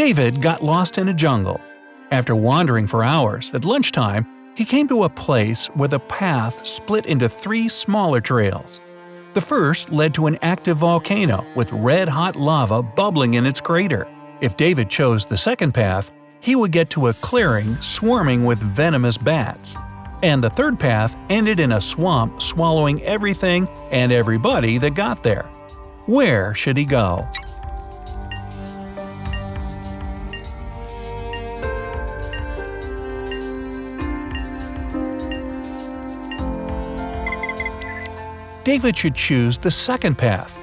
David got lost in a jungle. After wandering for hours, at lunchtime, he came to a place where the path split into three smaller trails. The first led to an active volcano with red hot lava bubbling in its crater. If David chose the second path, he would get to a clearing swarming with venomous bats. And the third path ended in a swamp swallowing everything and everybody that got there. Where should he go? David should choose the second path.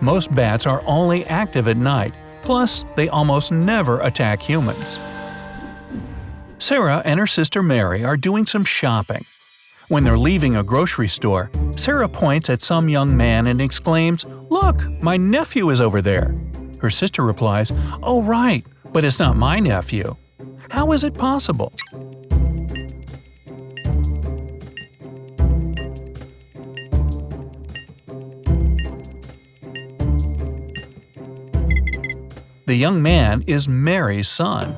Most bats are only active at night, plus, they almost never attack humans. Sarah and her sister Mary are doing some shopping. When they're leaving a grocery store, Sarah points at some young man and exclaims, Look, my nephew is over there. Her sister replies, Oh, right, but it's not my nephew. How is it possible? The young man is Mary's son.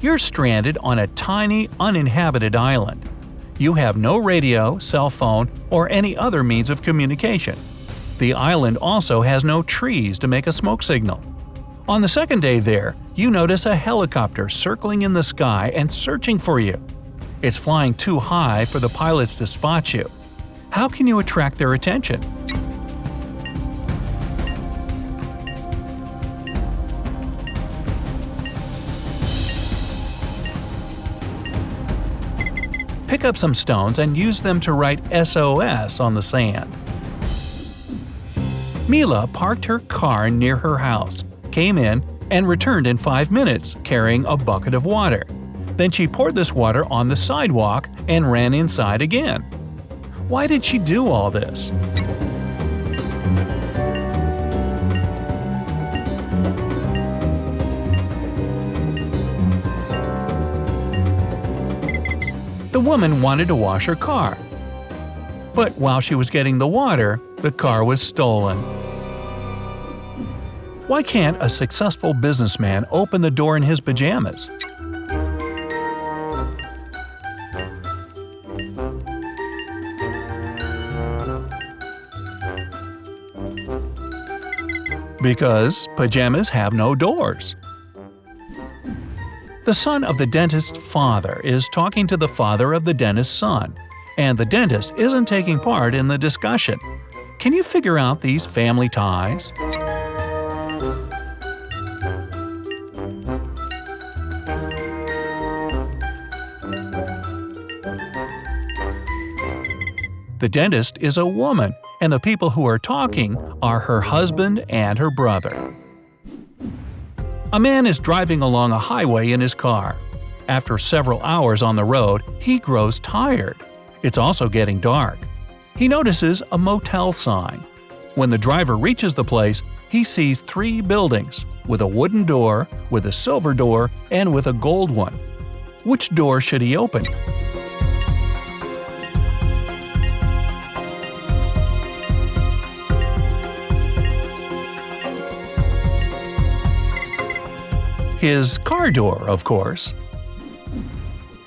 You're stranded on a tiny, uninhabited island. You have no radio, cell phone, or any other means of communication. The island also has no trees to make a smoke signal. On the second day there, you notice a helicopter circling in the sky and searching for you. It's flying too high for the pilots to spot you. How can you attract their attention? Pick up some stones and use them to write SOS on the sand. Mila parked her car near her house, came in, and returned in five minutes carrying a bucket of water. Then she poured this water on the sidewalk and ran inside again. Why did she do all this? Woman wanted to wash her car. But while she was getting the water, the car was stolen. Why can't a successful businessman open the door in his pajamas? Because pajamas have no doors. The son of the dentist's father is talking to the father of the dentist's son, and the dentist isn't taking part in the discussion. Can you figure out these family ties? The dentist is a woman, and the people who are talking are her husband and her brother. A man is driving along a highway in his car. After several hours on the road, he grows tired. It's also getting dark. He notices a motel sign. When the driver reaches the place, he sees three buildings, with a wooden door, with a silver door, and with a gold one. Which door should he open? His car door, of course.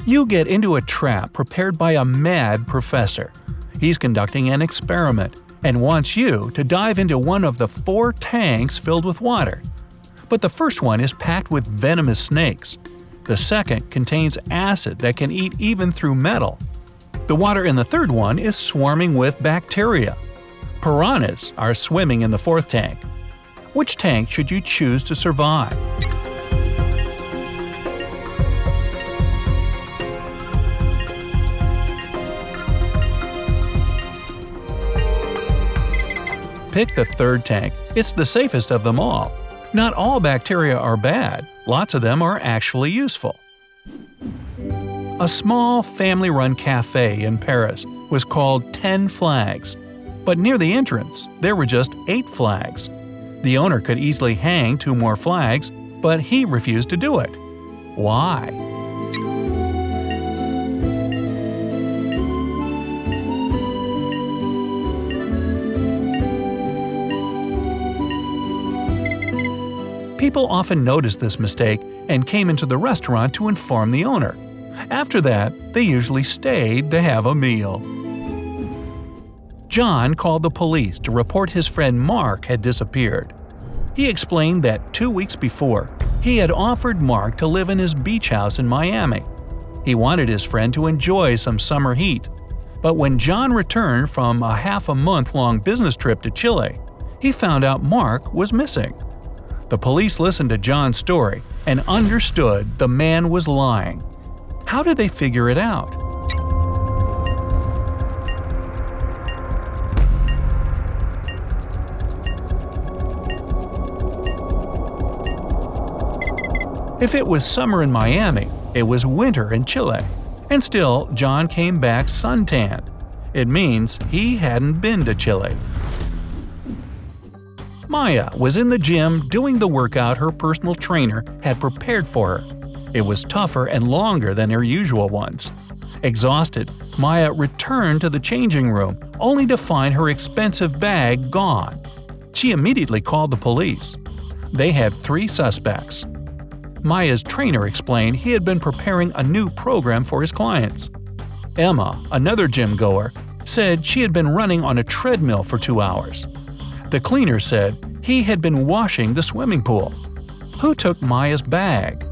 You get into a trap prepared by a mad professor. He's conducting an experiment and wants you to dive into one of the four tanks filled with water. But the first one is packed with venomous snakes. The second contains acid that can eat even through metal. The water in the third one is swarming with bacteria. Piranhas are swimming in the fourth tank. Which tank should you choose to survive? Pick the third tank, it's the safest of them all. Not all bacteria are bad, lots of them are actually useful. A small family run cafe in Paris was called Ten Flags, but near the entrance there were just eight flags. The owner could easily hang two more flags, but he refused to do it. Why? People often noticed this mistake and came into the restaurant to inform the owner. After that, they usually stayed to have a meal. John called the police to report his friend Mark had disappeared. He explained that two weeks before, he had offered Mark to live in his beach house in Miami. He wanted his friend to enjoy some summer heat. But when John returned from a half a month long business trip to Chile, he found out Mark was missing. The police listened to John's story and understood the man was lying. How did they figure it out? If it was summer in Miami, it was winter in Chile. And still, John came back suntanned. It means he hadn't been to Chile. Maya was in the gym doing the workout her personal trainer had prepared for her. It was tougher and longer than her usual ones. Exhausted, Maya returned to the changing room only to find her expensive bag gone. She immediately called the police. They had three suspects Maya's trainer explained he had been preparing a new program for his clients. Emma, another gym goer, said she had been running on a treadmill for two hours. The cleaner said he had been washing the swimming pool. Who took Maya's bag?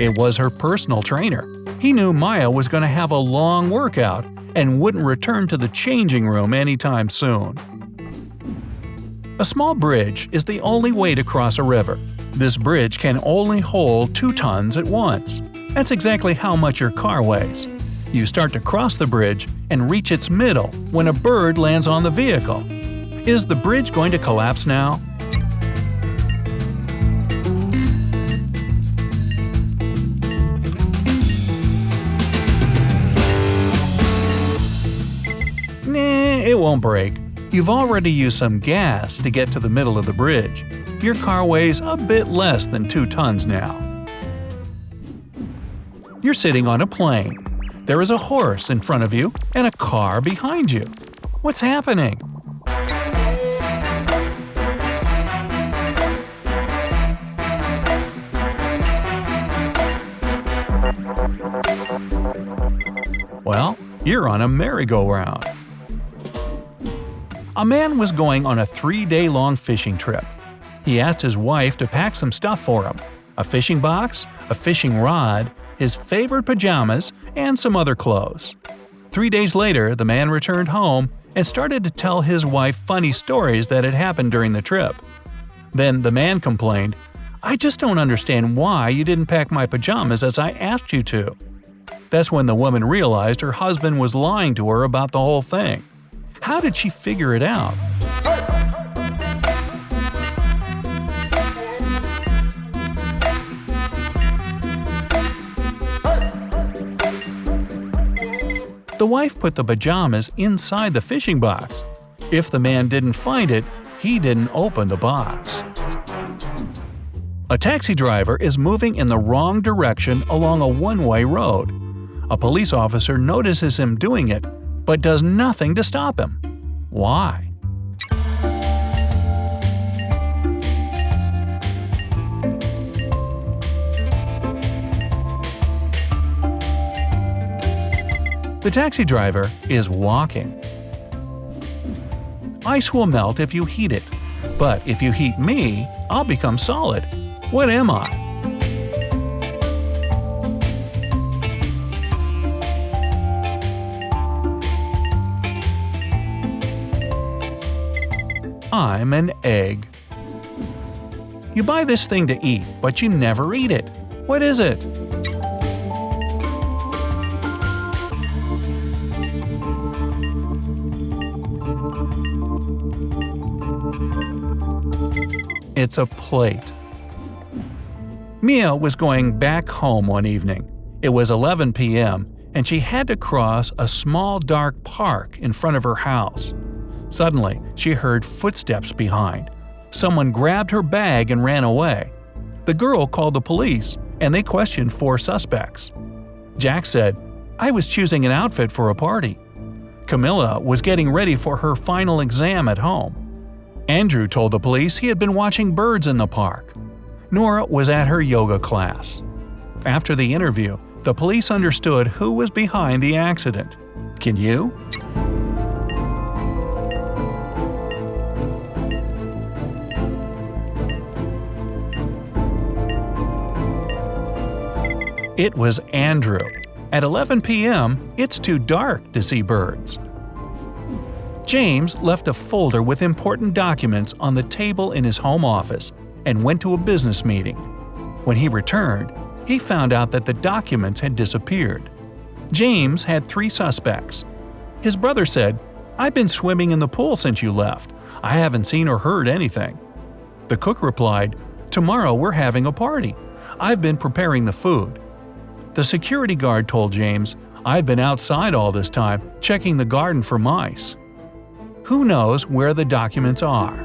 It was her personal trainer. He knew Maya was going to have a long workout and wouldn't return to the changing room anytime soon. A small bridge is the only way to cross a river. This bridge can only hold 2 tons at once. That's exactly how much your car weighs. You start to cross the bridge and reach its middle when a bird lands on the vehicle. Is the bridge going to collapse now? Nah, it won't break. You've already used some gas to get to the middle of the bridge. Your car weighs a bit less than 2 tons now. You're sitting on a plane. There is a horse in front of you and a car behind you. What's happening? Well, you're on a merry-go-round. A man was going on a three day long fishing trip. He asked his wife to pack some stuff for him a fishing box, a fishing rod, his favorite pajamas, and some other clothes. Three days later, the man returned home and started to tell his wife funny stories that had happened during the trip. Then the man complained, I just don't understand why you didn't pack my pajamas as I asked you to. That's when the woman realized her husband was lying to her about the whole thing. How did she figure it out? The wife put the pajamas inside the fishing box. If the man didn't find it, he didn't open the box. A taxi driver is moving in the wrong direction along a one way road. A police officer notices him doing it but does nothing to stop him. Why? The taxi driver is walking. Ice will melt if you heat it, but if you heat me, I'll become solid. What am I? I'm an egg. You buy this thing to eat, but you never eat it. What is it? It's a plate. Mia was going back home one evening. It was 11 p.m., and she had to cross a small dark park in front of her house. Suddenly, she heard footsteps behind. Someone grabbed her bag and ran away. The girl called the police, and they questioned four suspects. Jack said, I was choosing an outfit for a party. Camilla was getting ready for her final exam at home. Andrew told the police he had been watching birds in the park. Nora was at her yoga class. After the interview, the police understood who was behind the accident. Can you? It was Andrew. At 11 p.m., it's too dark to see birds. James left a folder with important documents on the table in his home office and went to a business meeting. When he returned, he found out that the documents had disappeared. James had three suspects. His brother said, I've been swimming in the pool since you left. I haven't seen or heard anything. The cook replied, Tomorrow we're having a party. I've been preparing the food. The security guard told James, I've been outside all this time, checking the garden for mice. Who knows where the documents are?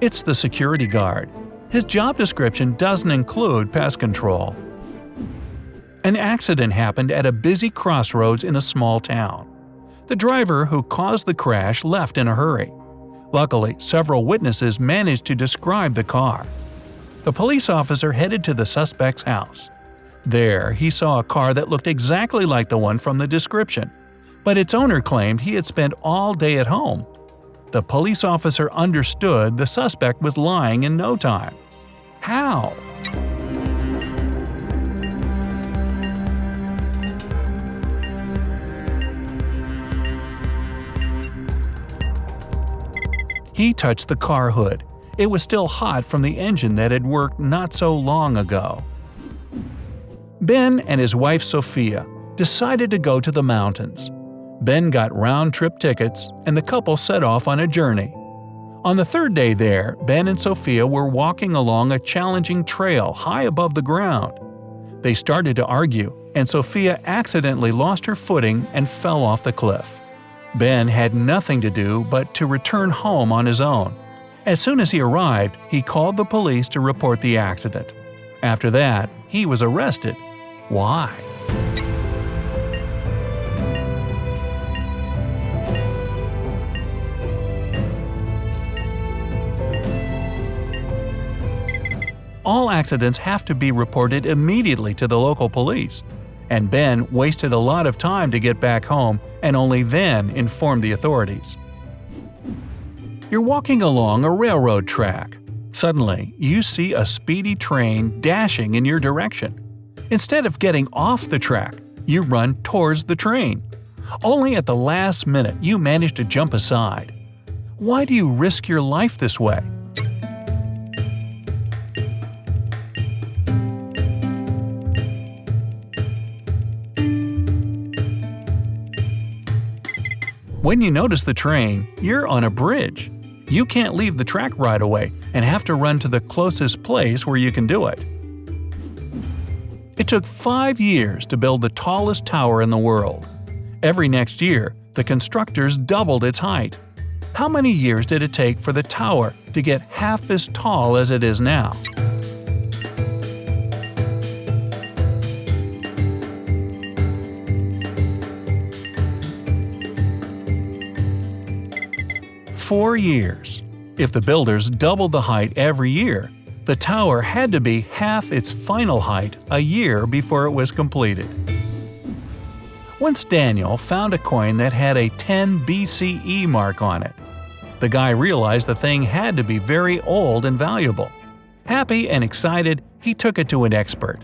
It's the security guard. His job description doesn't include pest control. An accident happened at a busy crossroads in a small town. The driver who caused the crash left in a hurry. Luckily, several witnesses managed to describe the car. The police officer headed to the suspect's house. There, he saw a car that looked exactly like the one from the description, but its owner claimed he had spent all day at home. The police officer understood the suspect was lying in no time. How? He touched the car hood. It was still hot from the engine that had worked not so long ago. Ben and his wife Sophia decided to go to the mountains. Ben got round trip tickets, and the couple set off on a journey. On the third day there, Ben and Sophia were walking along a challenging trail high above the ground. They started to argue, and Sophia accidentally lost her footing and fell off the cliff. Ben had nothing to do but to return home on his own. As soon as he arrived, he called the police to report the accident. After that, he was arrested. Why? All accidents have to be reported immediately to the local police and Ben wasted a lot of time to get back home and only then informed the authorities. You're walking along a railroad track. Suddenly, you see a speedy train dashing in your direction. Instead of getting off the track, you run towards the train. Only at the last minute you manage to jump aside. Why do you risk your life this way? When you notice the train, you're on a bridge. You can't leave the track right away and have to run to the closest place where you can do it. It took five years to build the tallest tower in the world. Every next year, the constructors doubled its height. How many years did it take for the tower to get half as tall as it is now? Four years. If the builders doubled the height every year, the tower had to be half its final height a year before it was completed. Once Daniel found a coin that had a 10 BCE mark on it. The guy realized the thing had to be very old and valuable. Happy and excited, he took it to an expert.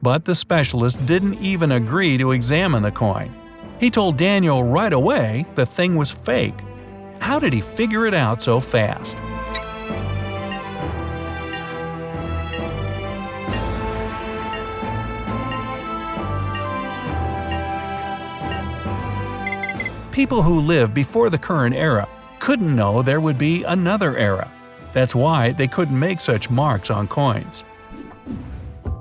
But the specialist didn't even agree to examine the coin. He told Daniel right away the thing was fake how did he figure it out so fast? People who lived before the current era couldn't know there would be another era. That's why they couldn't make such marks on coins.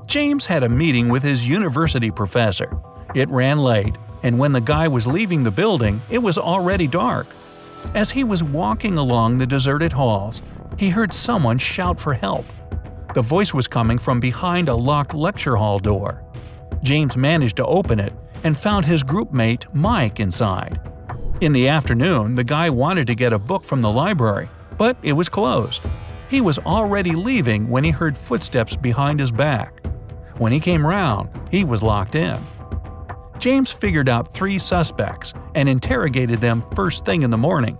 James had a meeting with his university professor. It ran late, and when the guy was leaving the building, it was already dark. As he was walking along the deserted halls, he heard someone shout for help. The voice was coming from behind a locked lecture hall door. James managed to open it and found his groupmate Mike inside. In the afternoon, the guy wanted to get a book from the library, but it was closed. He was already leaving when he heard footsteps behind his back. When he came round, he was locked in. James figured out three suspects and interrogated them first thing in the morning.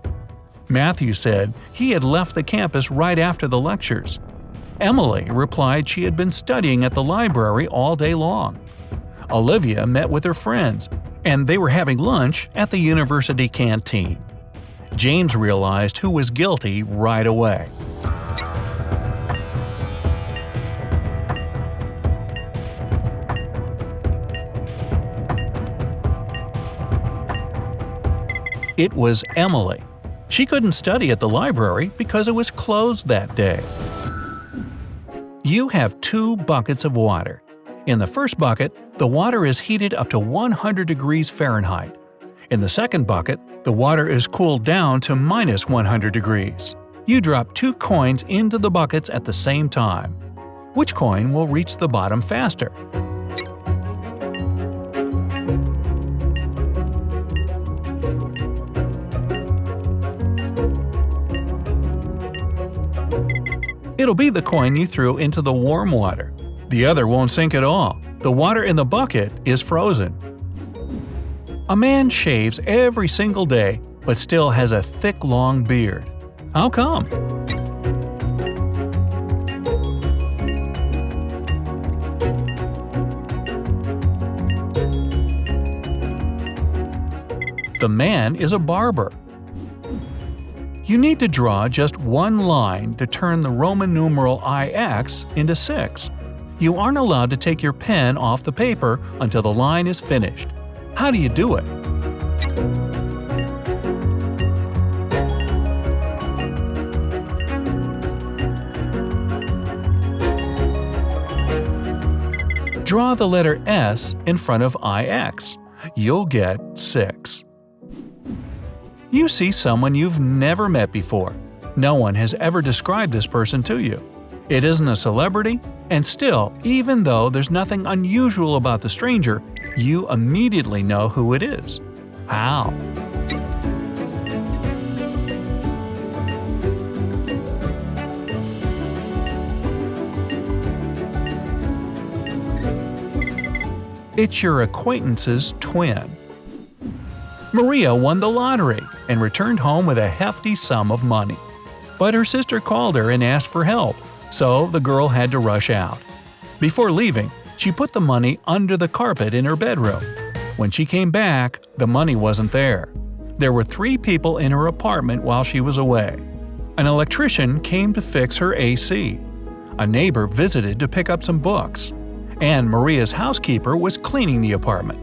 Matthew said he had left the campus right after the lectures. Emily replied she had been studying at the library all day long. Olivia met with her friends, and they were having lunch at the university canteen. James realized who was guilty right away. It was Emily. She couldn't study at the library because it was closed that day. You have two buckets of water. In the first bucket, the water is heated up to 100 degrees Fahrenheit. In the second bucket, the water is cooled down to minus 100 degrees. You drop two coins into the buckets at the same time. Which coin will reach the bottom faster? It'll be the coin you threw into the warm water. The other won't sink at all. The water in the bucket is frozen. A man shaves every single day, but still has a thick long beard. How come? The man is a barber. You need to draw just one line to turn the Roman numeral IX into 6. You aren't allowed to take your pen off the paper until the line is finished. How do you do it? Draw the letter S in front of IX. You'll get 6. You see someone you've never met before. No one has ever described this person to you. It isn't a celebrity, and still, even though there's nothing unusual about the stranger, you immediately know who it is. How? It's your acquaintance's twin. Maria won the lottery and returned home with a hefty sum of money. But her sister called her and asked for help, so the girl had to rush out. Before leaving, she put the money under the carpet in her bedroom. When she came back, the money wasn't there. There were three people in her apartment while she was away. An electrician came to fix her AC. A neighbor visited to pick up some books. And Maria's housekeeper was cleaning the apartment.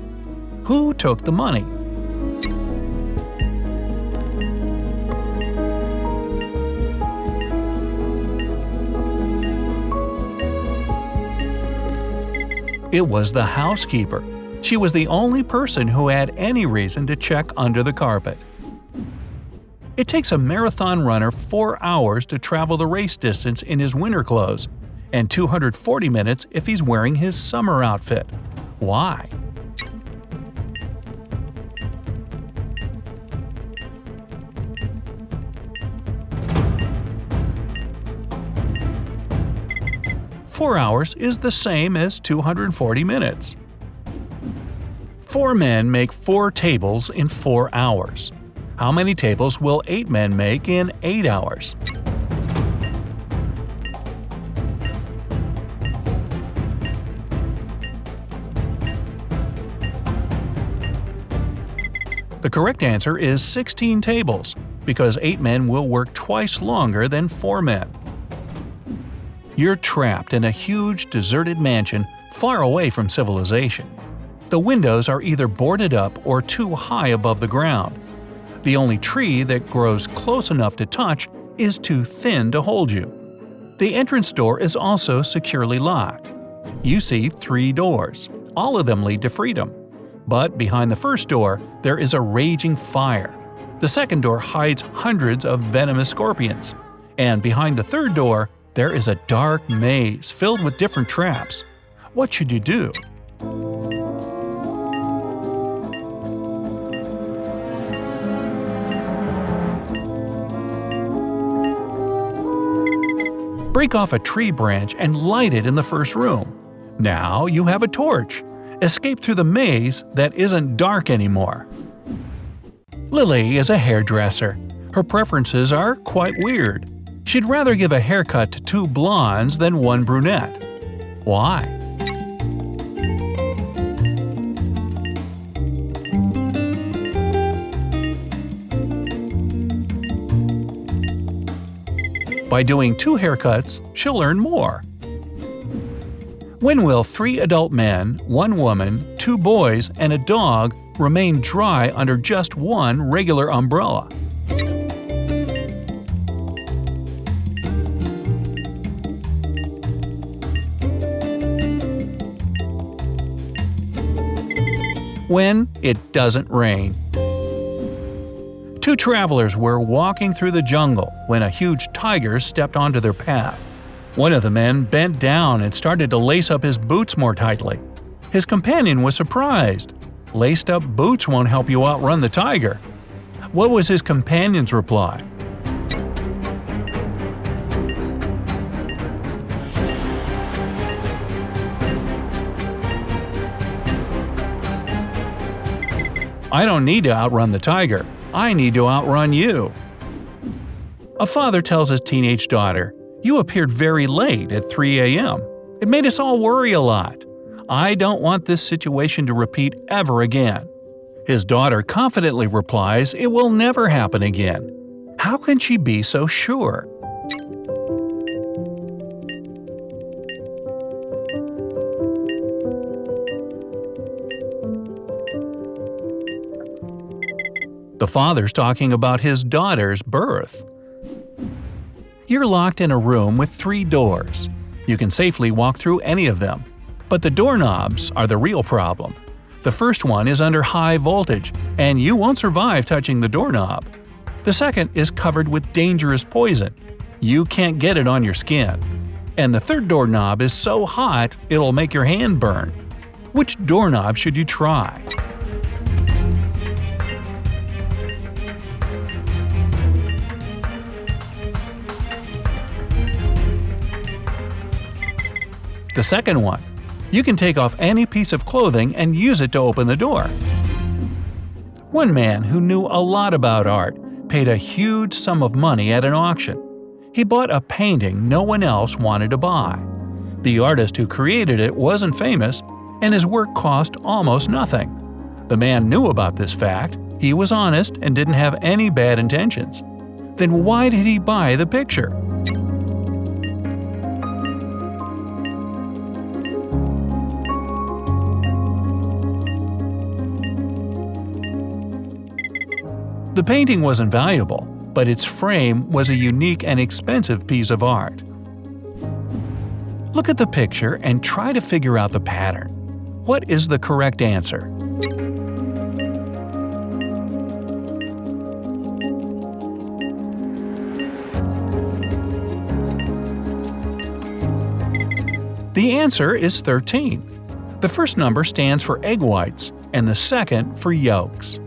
Who took the money? It was the housekeeper. She was the only person who had any reason to check under the carpet. It takes a marathon runner 4 hours to travel the race distance in his winter clothes, and 240 minutes if he's wearing his summer outfit. Why? Four hours is the same as 240 minutes. Four men make four tables in four hours. How many tables will eight men make in eight hours? The correct answer is 16 tables, because 8 men will work twice longer than 4 men. You're trapped in a huge, deserted mansion far away from civilization. The windows are either boarded up or too high above the ground. The only tree that grows close enough to touch is too thin to hold you. The entrance door is also securely locked. You see three doors. All of them lead to freedom. But behind the first door, there is a raging fire. The second door hides hundreds of venomous scorpions. And behind the third door, there is a dark maze filled with different traps. What should you do? Break off a tree branch and light it in the first room. Now you have a torch. Escape through the maze that isn't dark anymore. Lily is a hairdresser. Her preferences are quite weird. She'd rather give a haircut to two blondes than one brunette. Why? By doing two haircuts, she'll earn more. When will three adult men, one woman, two boys, and a dog remain dry under just one regular umbrella? When it doesn't rain. Two travelers were walking through the jungle when a huge tiger stepped onto their path. One of the men bent down and started to lace up his boots more tightly. His companion was surprised. Laced up boots won't help you outrun the tiger. What was his companion's reply? I don't need to outrun the tiger. I need to outrun you. A father tells his teenage daughter, You appeared very late at 3 a.m. It made us all worry a lot. I don't want this situation to repeat ever again. His daughter confidently replies it will never happen again. How can she be so sure? The father's talking about his daughter's birth. You're locked in a room with three doors. You can safely walk through any of them. But the doorknobs are the real problem. The first one is under high voltage, and you won't survive touching the doorknob. The second is covered with dangerous poison. You can't get it on your skin. And the third doorknob is so hot it'll make your hand burn. Which doorknob should you try? The second one. You can take off any piece of clothing and use it to open the door. One man who knew a lot about art paid a huge sum of money at an auction. He bought a painting no one else wanted to buy. The artist who created it wasn't famous, and his work cost almost nothing. The man knew about this fact, he was honest and didn't have any bad intentions. Then why did he buy the picture? The painting wasn't valuable, but its frame was a unique and expensive piece of art. Look at the picture and try to figure out the pattern. What is the correct answer? The answer is 13. The first number stands for egg whites, and the second for yolks.